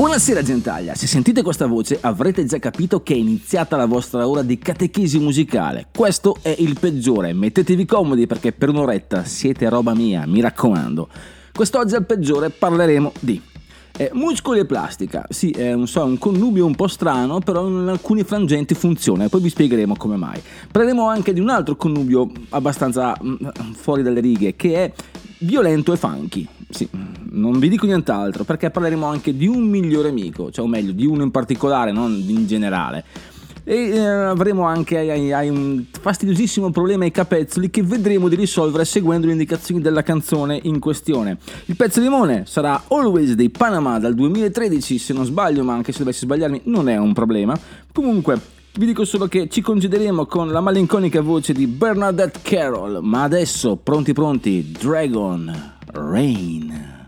Buonasera gentaglia, se sentite questa voce avrete già capito che è iniziata la vostra ora di catechesi musicale. Questo è il peggiore, mettetevi comodi perché per un'oretta siete roba mia, mi raccomando. Quest'oggi al peggiore parleremo di eh, muscoli e plastica. Sì, è un, so, un connubio un po' strano, però in alcuni frangenti funziona e poi vi spiegheremo come mai. Parleremo anche di un altro connubio abbastanza mm, fuori dalle righe che è violento e funky. Sì, non vi dico nient'altro perché parleremo anche di un migliore amico, cioè o meglio di uno in particolare, non in generale. E eh, avremo anche hai- hai un fastidiosissimo problema ai capezzoli che vedremo di risolvere seguendo le indicazioni della canzone in questione. Il pezzo limone sarà Always dei Panama dal 2013, se non sbaglio, ma anche se dovessi sbagliarmi non è un problema. Comunque, vi dico solo che ci concederemo con la malinconica voce di Bernadette Carroll, ma adesso, pronti pronti, Dragon Rain.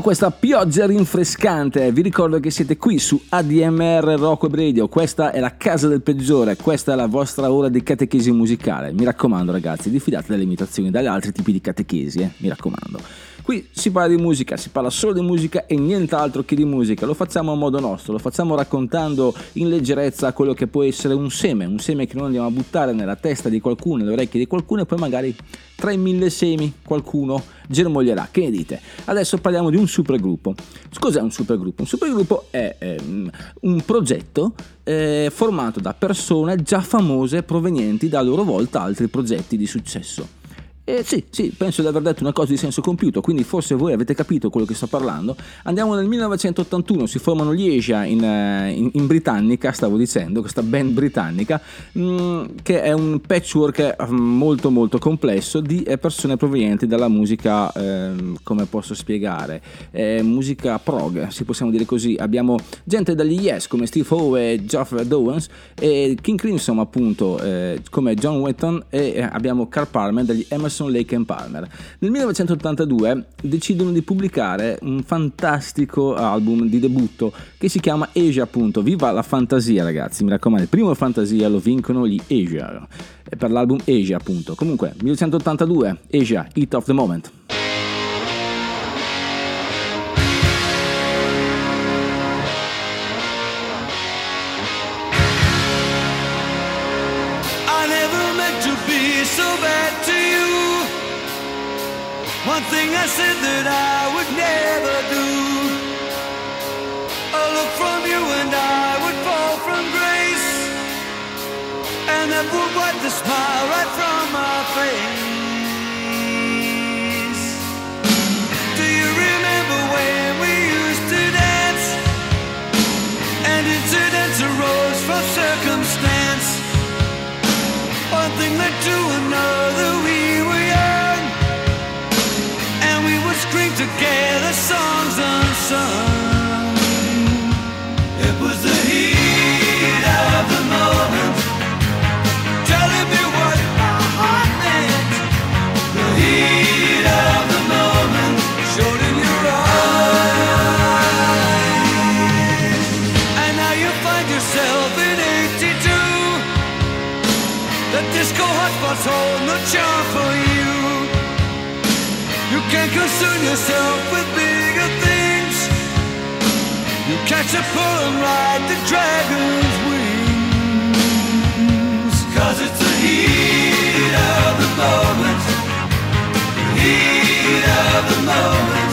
Questa pioggia rinfrescante, vi ricordo che siete qui su ADMR Rock Web Radio. Questa è la casa del peggiore, questa è la vostra ora di catechesi musicale. Mi raccomando, ragazzi, diffidate dalle imitazioni dagli altri tipi di catechesi, eh? mi raccomando. Qui si parla di musica, si parla solo di musica e nient'altro che di musica. Lo facciamo a modo nostro, lo facciamo raccontando in leggerezza quello che può essere un seme, un seme che noi andiamo a buttare nella testa di qualcuno, nelle orecchie di qualcuno e poi magari tra i mille semi qualcuno germoglierà. Che ne dite? Adesso parliamo di un supergruppo. Cos'è un supergruppo? Un supergruppo è ehm, un progetto eh, formato da persone già famose provenienti da loro volta altri progetti di successo. Eh, sì, sì, penso di aver detto una cosa di senso compiuto, quindi forse voi avete capito quello che sto parlando. Andiamo nel 1981, si formano gli Asia in, eh, in, in Britannica, stavo dicendo, questa band britannica, mh, mm, che è un patchwork eh, molto molto complesso di eh, persone provenienti dalla musica, eh, come posso spiegare, eh, musica prog, se possiamo dire così. Abbiamo gente dagli Yes come Steve Howe e Geoff Dowens e King Crimson appunto come John Wetton e abbiamo Carl Palmer dagli Emerson Emerson, Lake and Palmer. Nel 1982 decidono di pubblicare un fantastico album di debutto che si chiama Asia appunto. Viva la fantasia ragazzi, mi raccomando, il primo fantasia lo vincono gli Asia per l'album Asia appunto. Comunque 1982 Asia, Hit of the Moment. That would wipe the smile right from my face. Do you remember when we used to dance? And incidents arose from circumstance. One thing led to another, hold for you. You can't concern yourself with bigger things. You catch a pull and ride the dragon's wings. Cause it's the heat of the moment. The heat of the moment.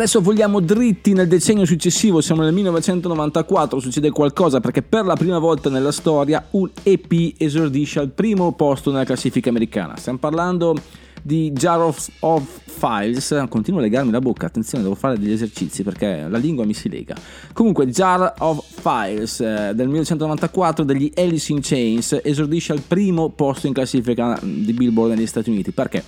Adesso vogliamo dritti nel decennio successivo, siamo nel 1994, succede qualcosa perché per la prima volta nella storia un EP esordisce al primo posto nella classifica americana. Stiamo parlando di Jar of, of Files, continuo a legarmi la bocca, attenzione devo fare degli esercizi perché la lingua mi si lega. Comunque Jar of Files eh, del 1994 degli Alice in Chains esordisce al primo posto in classifica di Billboard negli Stati Uniti. Perché?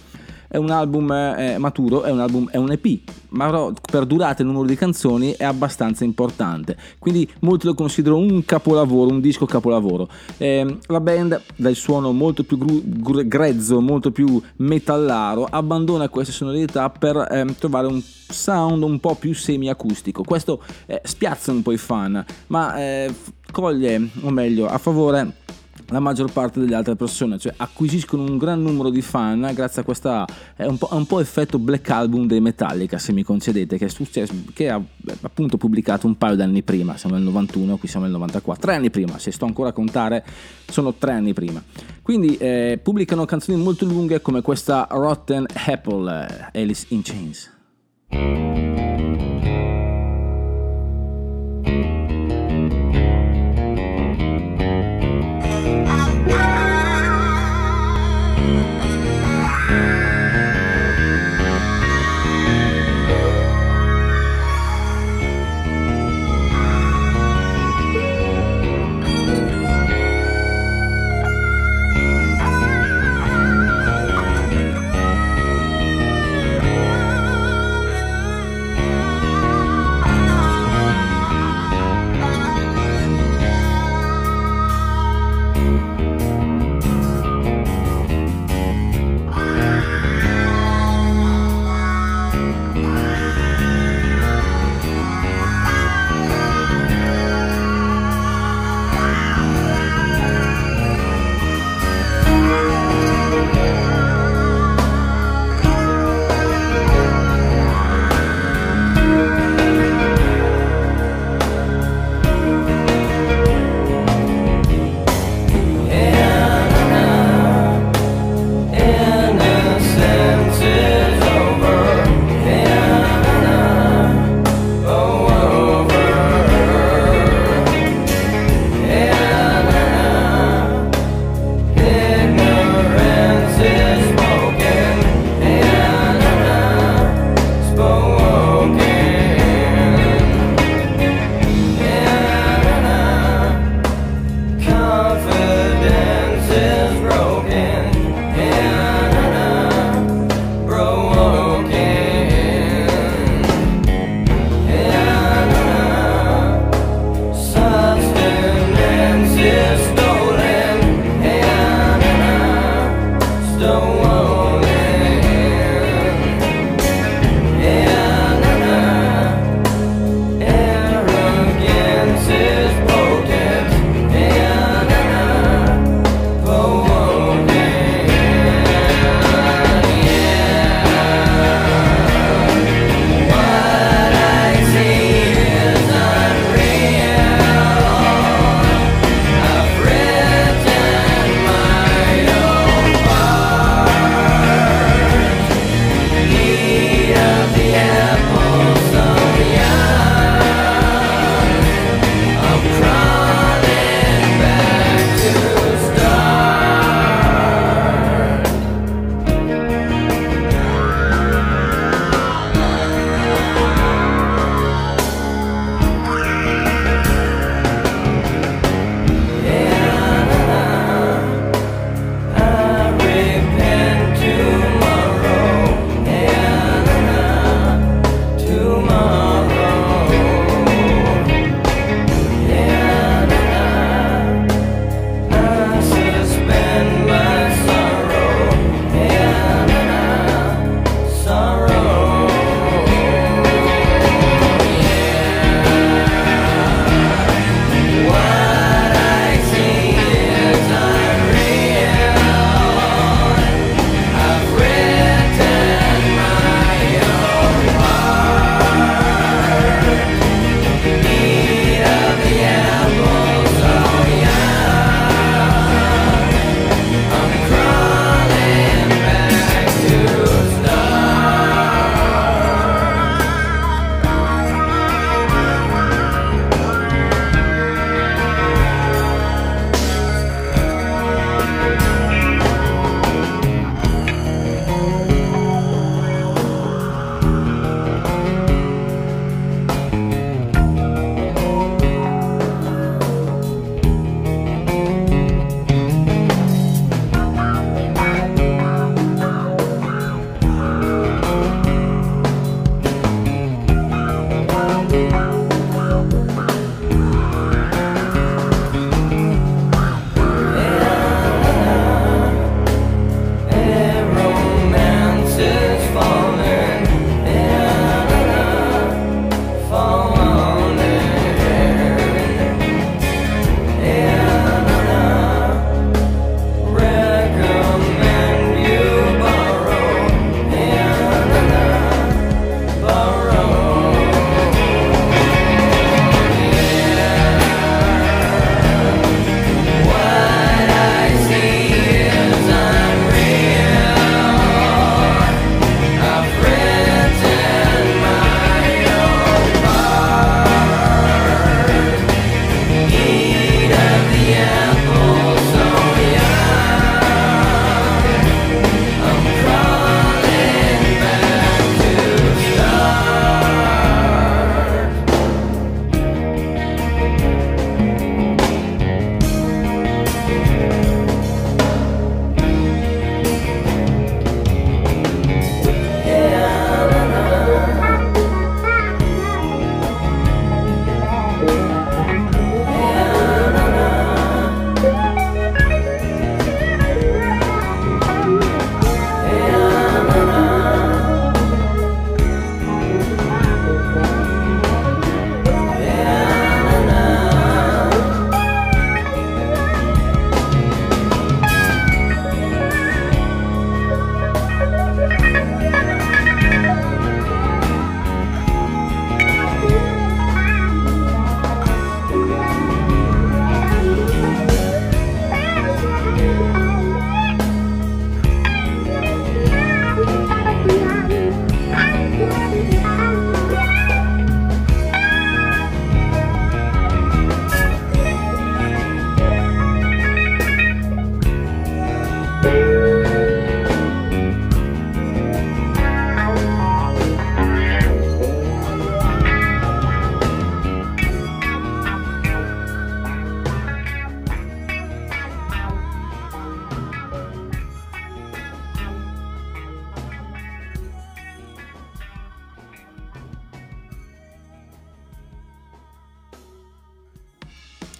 È un album eh, maturo, è un album, è un EP, ma per durata e numero di canzoni è abbastanza importante. Quindi molti lo considerano un capolavoro, un disco capolavoro. Eh, la band, dal suono molto più gru- gr- grezzo, molto più metallaro, abbandona queste sonorità per eh, trovare un sound un po' più semi-acustico. Questo eh, spiazza un po' i fan, ma eh, coglie, o meglio, a favore la maggior parte delle altre persone, cioè acquisiscono un gran numero di fan grazie a questa è un po', un po' effetto Black Album dei Metallica, se mi concedete, che, successo, che ha appunto pubblicato un paio di anni prima, siamo nel 91, qui siamo nel 94, tre anni prima, se sto ancora a contare, sono tre anni prima. Quindi eh, pubblicano canzoni molto lunghe come questa Rotten Apple, eh, Alice in Chains.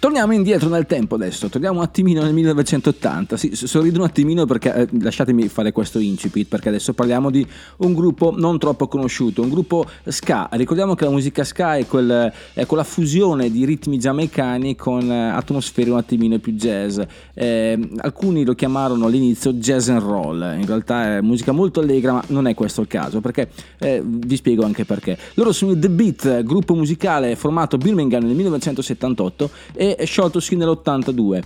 Torniamo indietro nel tempo adesso, torniamo un attimino nel 1980. Sì, sorrido un attimino perché eh, lasciatemi fare questo incipit perché adesso parliamo di un gruppo non troppo conosciuto, un gruppo ska. Ricordiamo che la musica ska è, quel, è quella fusione di ritmi giamaicani con eh, atmosfere un attimino più jazz. Eh, alcuni lo chiamarono all'inizio jazz and roll, in realtà è musica molto allegra, ma non è questo il caso perché eh, vi spiego anche perché. Loro sono i The Beat, gruppo musicale formato a Birmingham nel 1978 e scioltosi nell'82.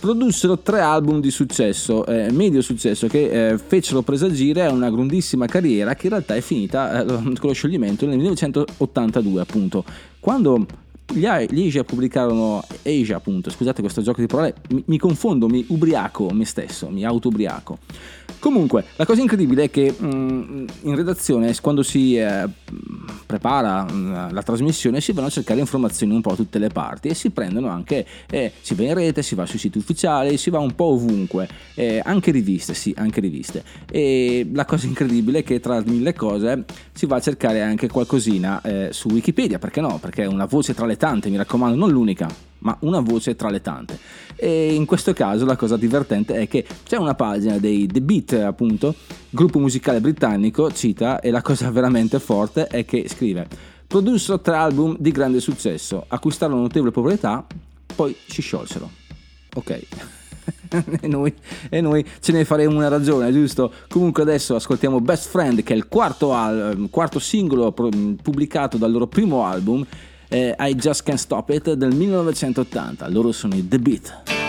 Produssero tre album di successo, eh, medio successo, che eh, fecero presagire una grandissima carriera che in realtà è finita eh, con lo scioglimento nel 1982, appunto. Quando gli, Asia pubblicarono Asia appunto scusate questo gioco di parole mi, mi confondo mi ubriaco me stesso mi auto-ubriaco comunque la cosa incredibile è che mm, in redazione quando si eh, prepara mm, la trasmissione si vanno a cercare informazioni un po' da tutte le parti e si prendono anche eh, si va in rete si va sui siti ufficiali si va un po' ovunque. Eh, anche riviste sì anche riviste. E la cosa incredibile è che tra mille cose si va a cercare anche qualcosina eh, su Wikipedia perché no? Perché è una voce tra le tante mi raccomando non l'unica ma una voce tra le tante. E in questo caso la cosa divertente è che c'è una pagina dei The Beat, appunto, gruppo musicale britannico, cita, e la cosa veramente forte è che scrive: Produssero tre album di grande successo, acquistarono notevole popolarità, poi si sciolsero. Ok. e, noi, e noi ce ne faremo una ragione, giusto? Comunque adesso ascoltiamo Best Friend, che è il quarto, al- quarto singolo pubblicato dal loro primo album, eh, I Just Can't Stop It del 1980. Loro sono i The Beat.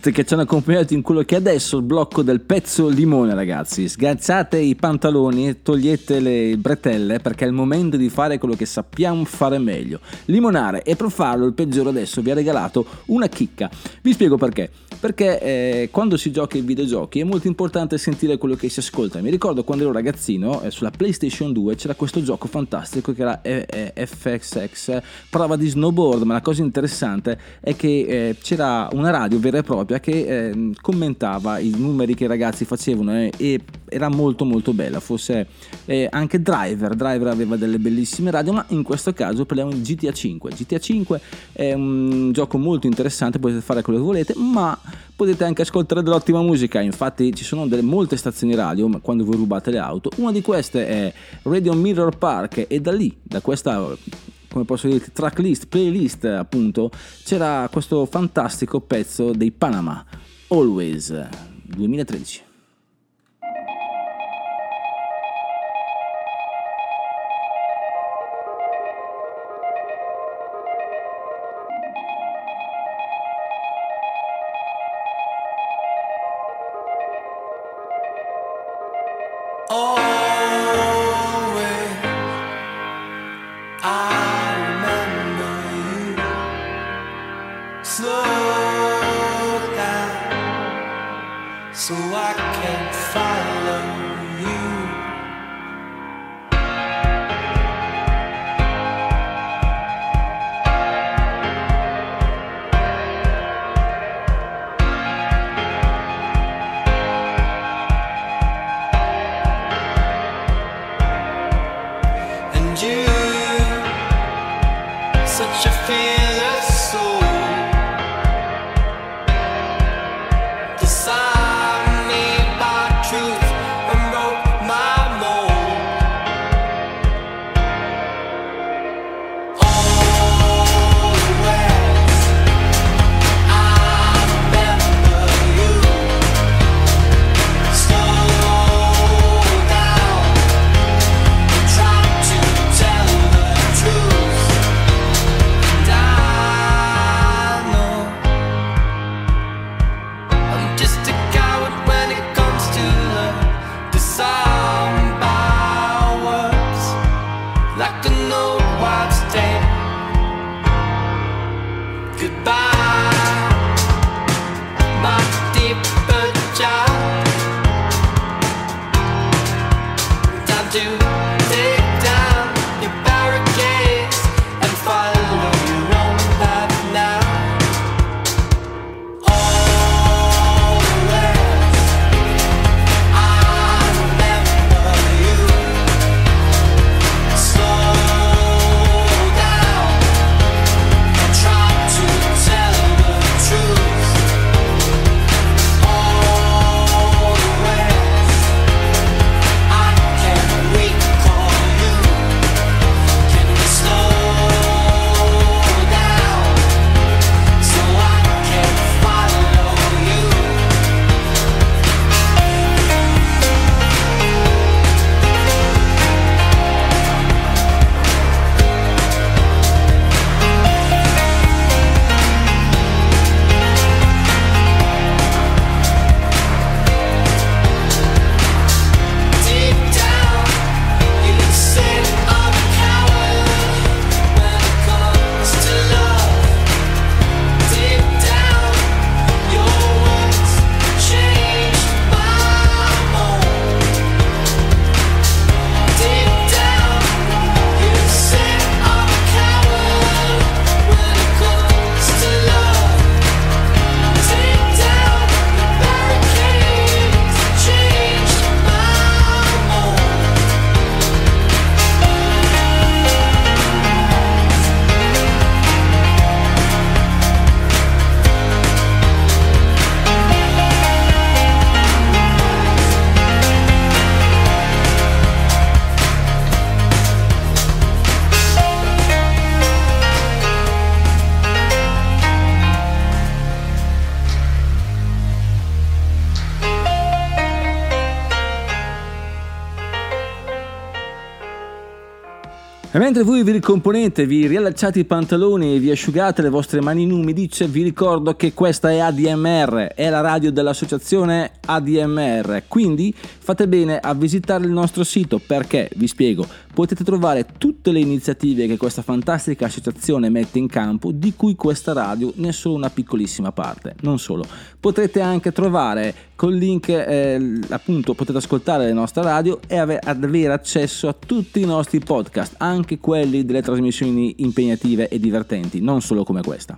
Beat che ci hanno accompagnato in quello che è adesso il blocco del pezzo limone, ragazzi. Sganciate i pantaloni, togliete le bretelle perché è il momento di fare quello che sappiamo fare meglio. Limonare e per farlo il peggiore adesso vi ha regalato una chicca. Vi spiego perché. Perché eh, quando si gioca ai videogiochi è molto importante sentire quello che si ascolta. Mi ricordo quando ero ragazzino eh, sulla PlayStation 2 c'era questo gioco fantastico che era eh, eh, FXX, prova di snowboard, ma la cosa interessante è che eh, c'era una radio vera e propria che eh, commentava i numeri che i ragazzi facevano eh, e era molto molto bella. Forse eh, anche Driver, Driver aveva delle bellissime radio, ma in questo caso parliamo di GTA 5. GTA 5 è un gioco molto interessante, potete fare quello che volete, ma potete anche ascoltare dell'ottima musica. Infatti ci sono delle molte stazioni radio quando voi rubate le auto. Una di queste è Radio Mirror Park e da lì, da questa come posso dire, tracklist, playlist appunto, c'era questo fantastico pezzo dei Panama, Always, 2013. Mentre voi vi ricomponete, vi riallacciate i pantaloni e vi asciugate le vostre mani umidi, vi ricordo che questa è ADMR, è la radio dell'associazione ADMR, quindi fate bene a visitare il nostro sito perché, vi spiego, potete trovare tutte le iniziative che questa fantastica associazione mette in campo, di cui questa radio ne è solo una piccolissima parte, non solo. Potrete anche trovare col link, eh, appunto, potete ascoltare le nostre radio e ave- avere accesso a tutti i nostri podcast, anche quelli delle trasmissioni impegnative e divertenti, non solo come questa.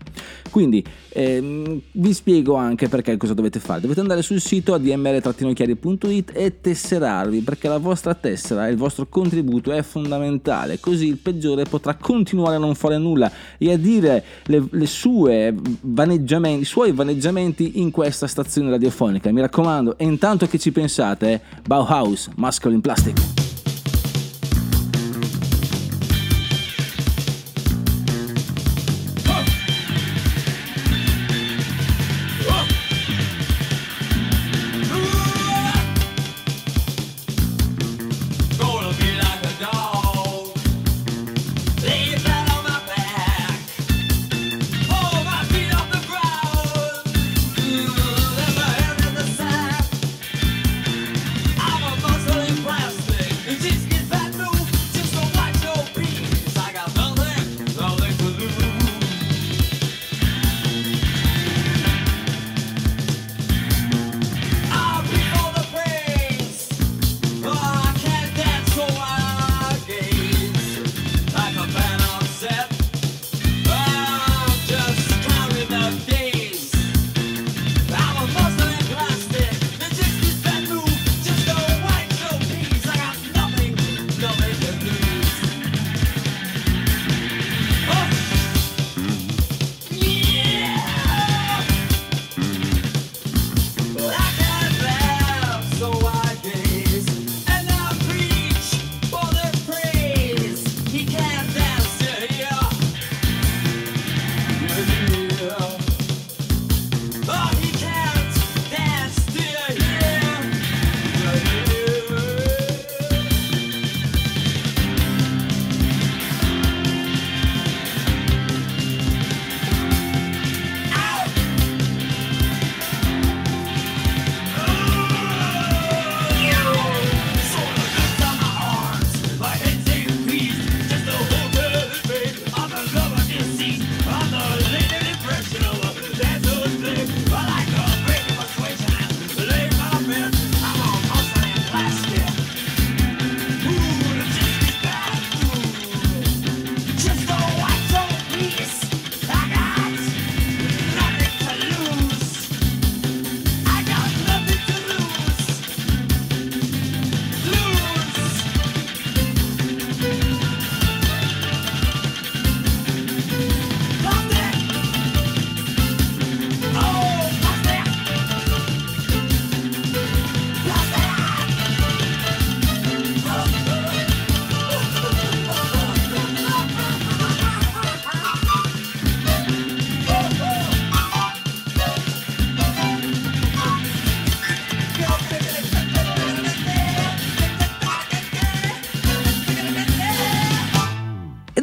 Quindi ehm, vi spiego anche perché cosa dovete fare. Dovete andare sul sito admr-chiari.it e tesserarvi perché la vostra tessera il vostro contributo è fondamentale, così il peggiore potrà continuare a non fare nulla e a dire le, le sue vaneggiamenti, i suoi vaneggiamenti in questa stazione radiofonica. Mi raccomando, e intanto che ci pensate, Bauhaus, Muscle in Plastic.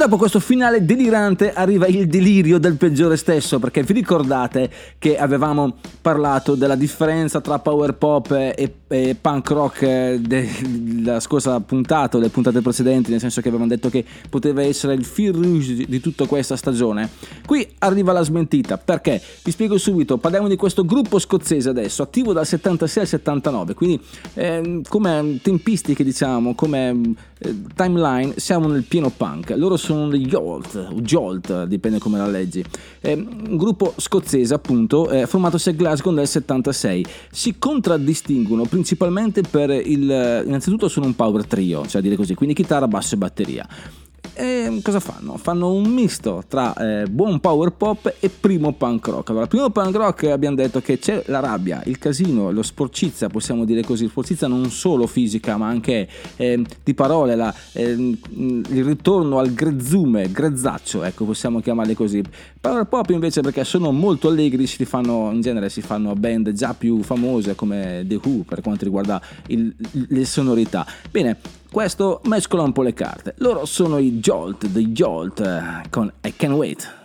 Dopo questo finale delirante arriva il delirio del peggiore stesso, perché vi ricordate che avevamo parlato della differenza tra power pop e, e punk rock eh, della scorsa puntata, delle puntate precedenti, nel senso che avevamo detto che poteva essere il fil rouge di, tutta questa stagione. Qui arriva la smentita, perché? Vi spiego subito, parliamo di questo gruppo scozzese adesso, attivo dal 76 al 79, quindi ehm, come tempistiche diciamo, come eh, timeline, siamo nel pieno punk. Loro sono gli Jolt, o Jolt, dipende come la leggi. È un gruppo scozzese, appunto, eh, formatosi a Glasgow nel 76. Si contraddistinguono principalmente per il. Innanzitutto sono un power trio, cioè a dire così, quindi chitarra, basso e batteria. E cosa fanno? Fanno un misto tra eh, buon power pop e primo punk rock. Allora, primo punk rock abbiamo detto che c'è la rabbia, il casino, lo sporcizia, possiamo dire così, sporcizia non solo fisica ma anche eh, di parole, la, eh, il ritorno al grezzume, grezzaccio, ecco, possiamo chiamarle così. Power pop invece perché sono molto allegri, si fanno, in genere si fanno band già più famose come The Who per quanto riguarda il- le sonorità. Bene, Questo mescola un po' le carte. Loro sono i Jolt, The Jolt, eh, con I Can't Wait.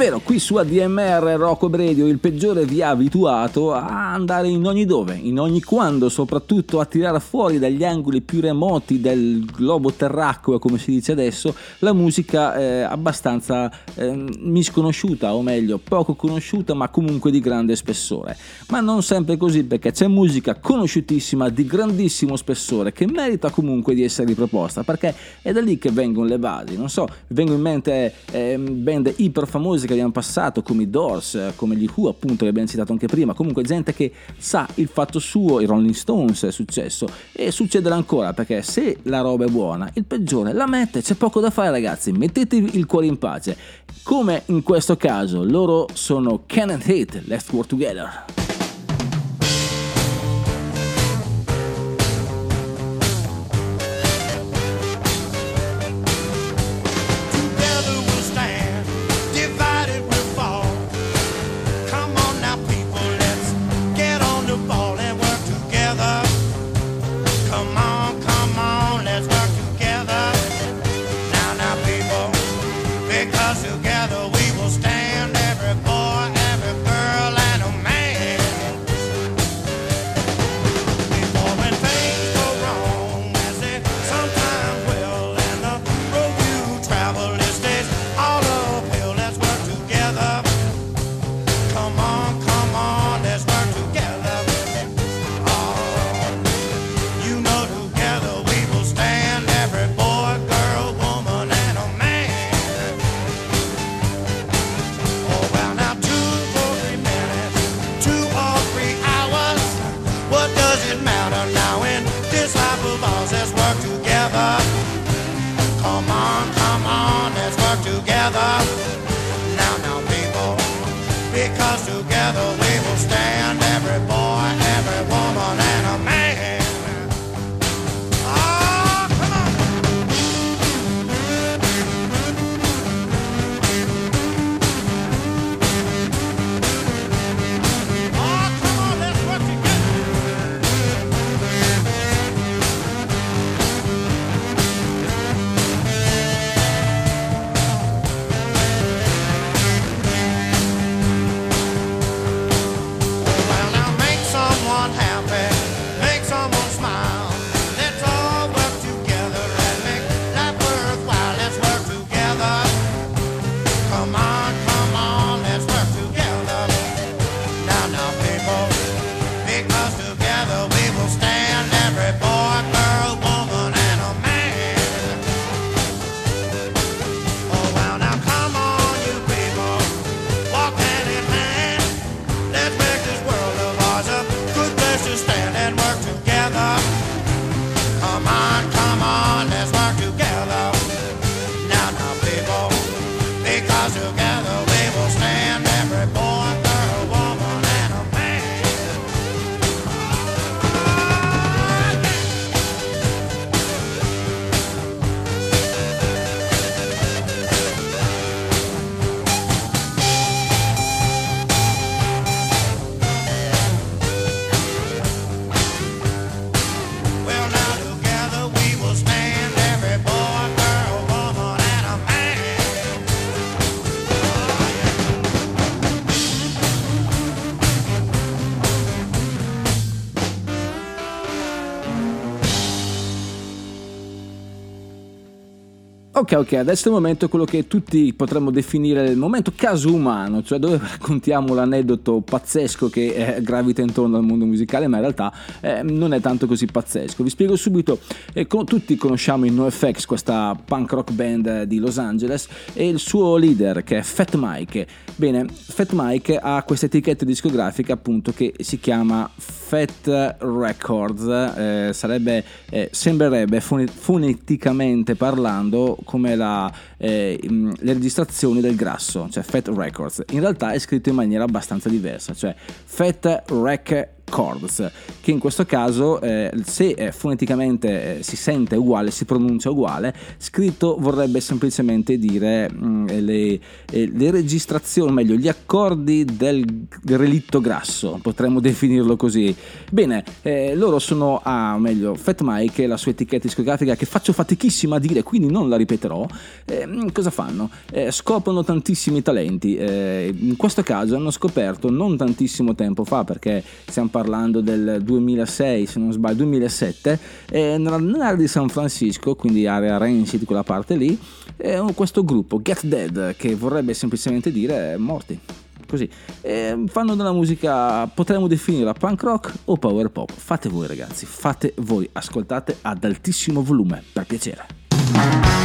Vero, qui su ADMR Rocco Bredio il peggiore vi ha abituato a andare in ogni dove, in ogni quando, soprattutto a tirare fuori dagli angoli più remoti del globo terracqueo, come si dice adesso, la musica eh, abbastanza eh, misconosciuta, o meglio, poco conosciuta, ma comunque di grande spessore. Ma non sempre così, perché c'è musica conosciutissima di grandissimo spessore che merita comunque di essere riproposta, perché è da lì che vengono le basi. Non so, vengono in mente eh, band iper famose che abbiamo passato, come i Doors, eh, come gli Who, appunto, che abbiamo citato anche prima. Comunque, gente che sa il fatto suo, i Rolling Stones è successo e succederà ancora perché se la roba è buona, il peggiore la mette. C'è poco da fare, ragazzi. Mettetevi il cuore in pace. Come in questo caso, loro sono Can and Let's Work Together. Ok, ok, adesso è il momento quello che tutti potremmo definire il momento caso umano, cioè dove raccontiamo l'aneddoto pazzesco che eh, gravita intorno al mondo musicale, ma in realtà eh, non è tanto così pazzesco. Vi spiego subito, eh, con- tutti conosciamo i NoFX, questa punk rock band di Los Angeles, e il suo leader che è Fat Mike. Bene, Fat Mike ha questa etichetta discografica appunto che si chiama Fat Records, eh, sarebbe, eh, sembrerebbe fone- foneticamente parlando come la, eh, mh, le registrazioni del grasso, cioè Fat Records. In realtà è scritto in maniera abbastanza diversa, cioè Fat Rec Chords, che in questo caso eh, se eh, foneticamente eh, si sente uguale, si pronuncia uguale, scritto vorrebbe semplicemente dire mh, le, eh, le registrazioni, o meglio gli accordi del relitto grasso, potremmo definirlo così. Bene, eh, loro sono a, o meglio, Fat Mike, la sua etichetta discografica che faccio fatichissima a dire, quindi non la ripeterò. Eh, cosa fanno? Scoprono tantissimi talenti. in questo caso hanno scoperto non tantissimo tempo fa, perché stiamo parlando del 2006, se non sbaglio, 2007, eh, nella- nell'area di San Francisco, quindi area Rancid, quella parte lì, eh, questo gruppo, Get Dead, che vorrebbe semplicemente dire morti. Così Eh, fanno della musica, potremmo definirla punk rock o power pop. Fate voi, ragazzi, fate voi, ascoltate ad altissimo volume, per piacere.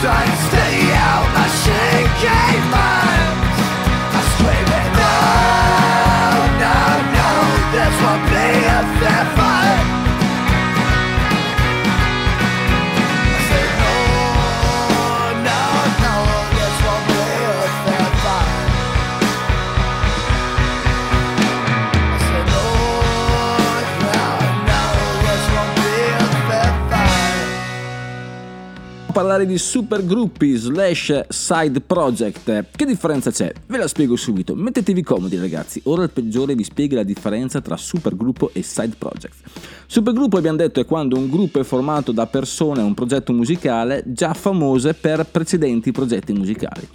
dice parlare di supergruppi slash side project. Che differenza c'è? Ve la spiego subito. Mettetevi comodi ragazzi, ora il peggiore vi spiega la differenza tra supergruppo e side project. Supergruppo abbiamo detto è quando un gruppo è formato da persone, un progetto musicale già famose per precedenti progetti musicali.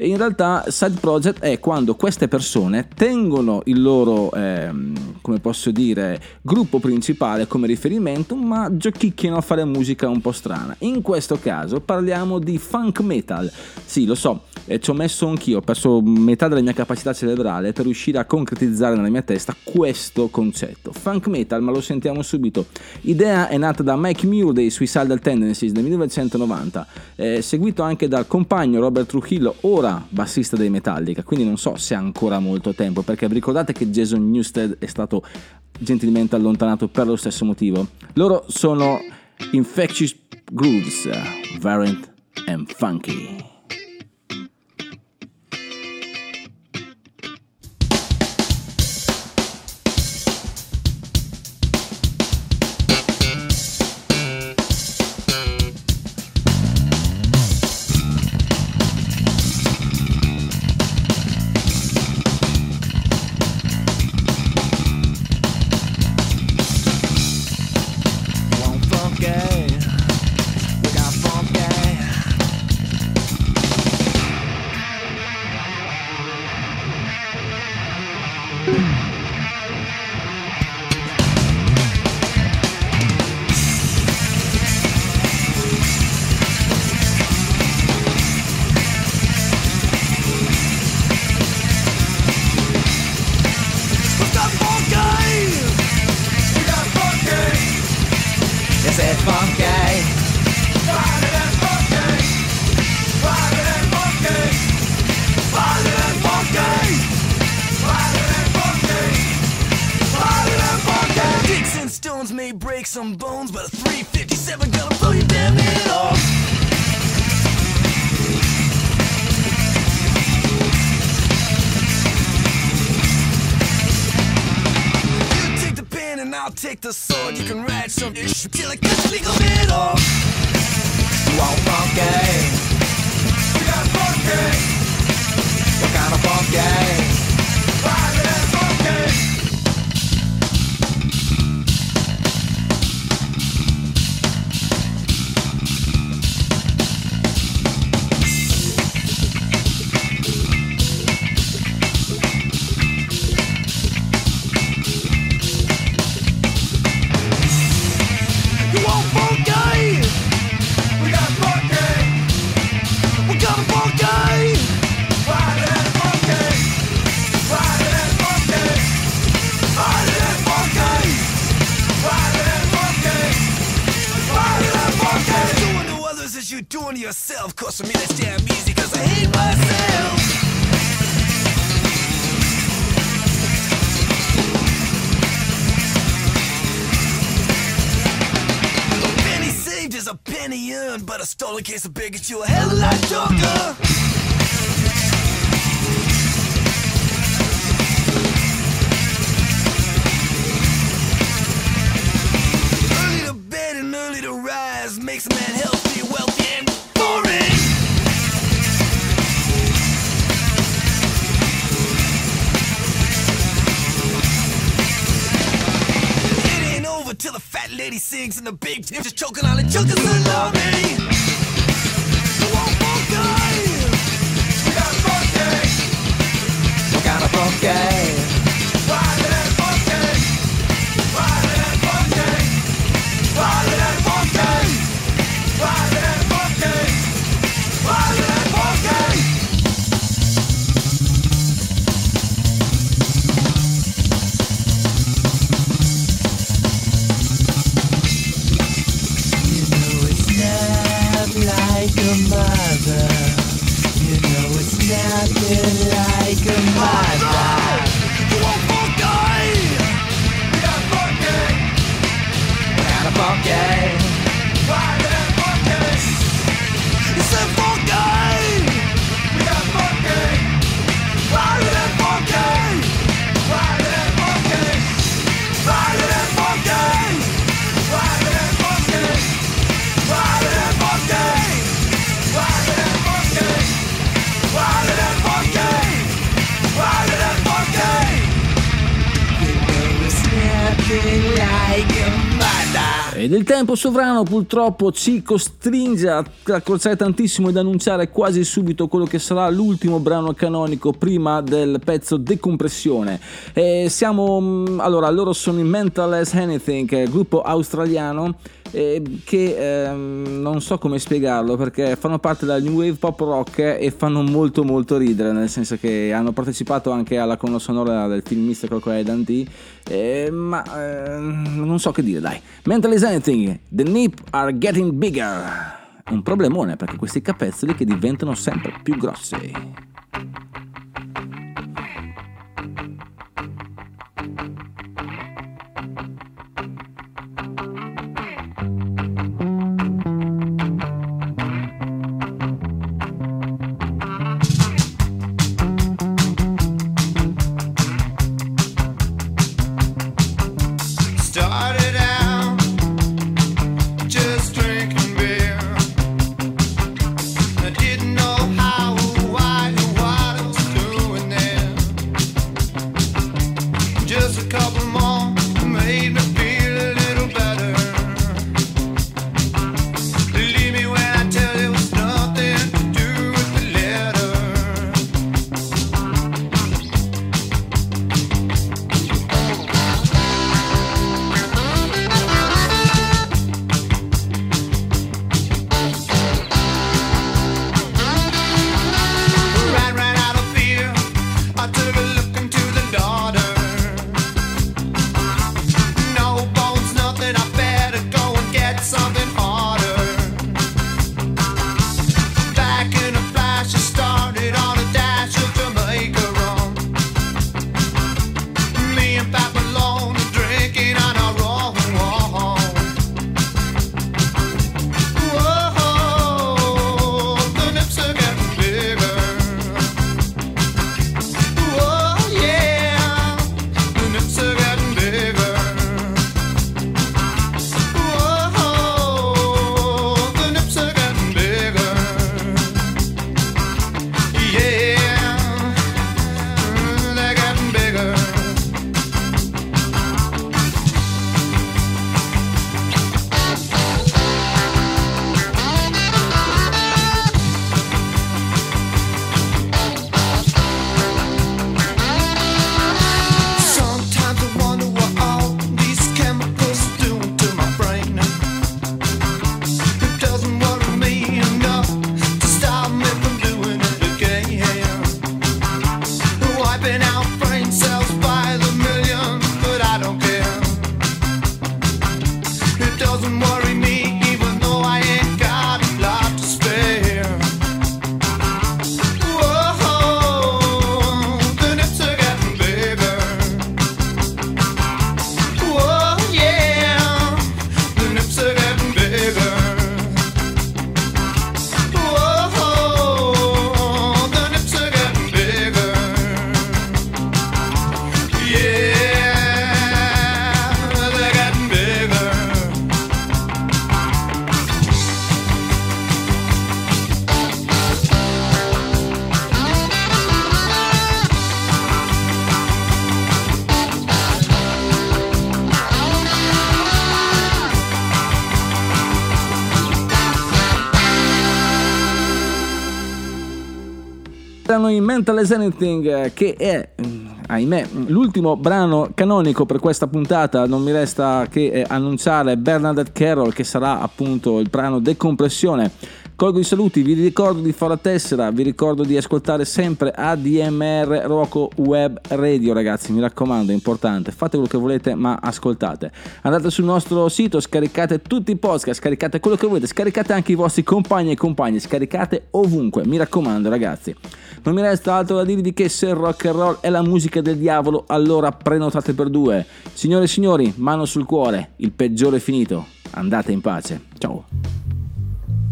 E in realtà side project è quando queste persone tengono il loro, ehm, come posso dire, gruppo principale come riferimento, ma giochicchiano a fare musica un po' strana. In questo caso parliamo di funk metal. Sì, lo so, eh, ci ho messo anch'io, ho perso metà della mia capacità cerebrale per riuscire a concretizzare nella mia testa questo concetto. Funk metal, ma lo sentiamo subito. Idea è nata da Mike Muir dei Suicidal Tendencies nel 1990, eh, seguito anche dal compagno Robert Trujillo, ora bassista dei Metallica, quindi non so se ha ancora molto tempo, perché vi ricordate che Jason Newsted è stato gentilmente allontanato per lo stesso motivo. Loro sono Infectious Grooves, Variant and Funky. Of bigots, you a hell of a lot stronger. Early to bed and early to rise makes a man healthy, wealthy, and boring. It ain't over till the fat lady sings and the big just Why? Ed il tempo sovrano purtroppo ci costringe a accorzare tantissimo ed annunciare quasi subito quello che sarà l'ultimo brano canonico prima del pezzo Decompressione. E siamo, mm, allora, loro sono i Mental as Anything, eh, gruppo australiano eh, che ehm, non so come spiegarlo perché fanno parte della New Wave Pop Rock e fanno molto molto ridere, nel senso che hanno partecipato anche alla colonna sonora del film Mr. Crocodile Dundee, eh, ma ehm, non so che dire, dai. Mental as Anything, The Nip Are Getting Bigger. Un problemone perché questi capezzoli che diventano sempre più grossi. Erano i Mental as Anything eh, che è, mm, ahimè, l'ultimo brano canonico per questa puntata. Non mi resta che eh, annunciare Bernadette Carroll che sarà appunto il brano Decompressione Colgo i saluti, vi ricordo di fare la tessera, vi ricordo di ascoltare sempre ADMR Rocco Web Radio ragazzi, mi raccomando, è importante, fate quello che volete ma ascoltate. Andate sul nostro sito, scaricate tutti i podcast, scaricate quello che volete, scaricate anche i vostri compagni e compagne, scaricate ovunque, mi raccomando ragazzi. Non mi resta altro da dirvi che se il rock and roll è la musica del diavolo, allora prenotate per due. Signore e signori, mano sul cuore, il peggiore è finito. Andate in pace. Ciao.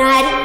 united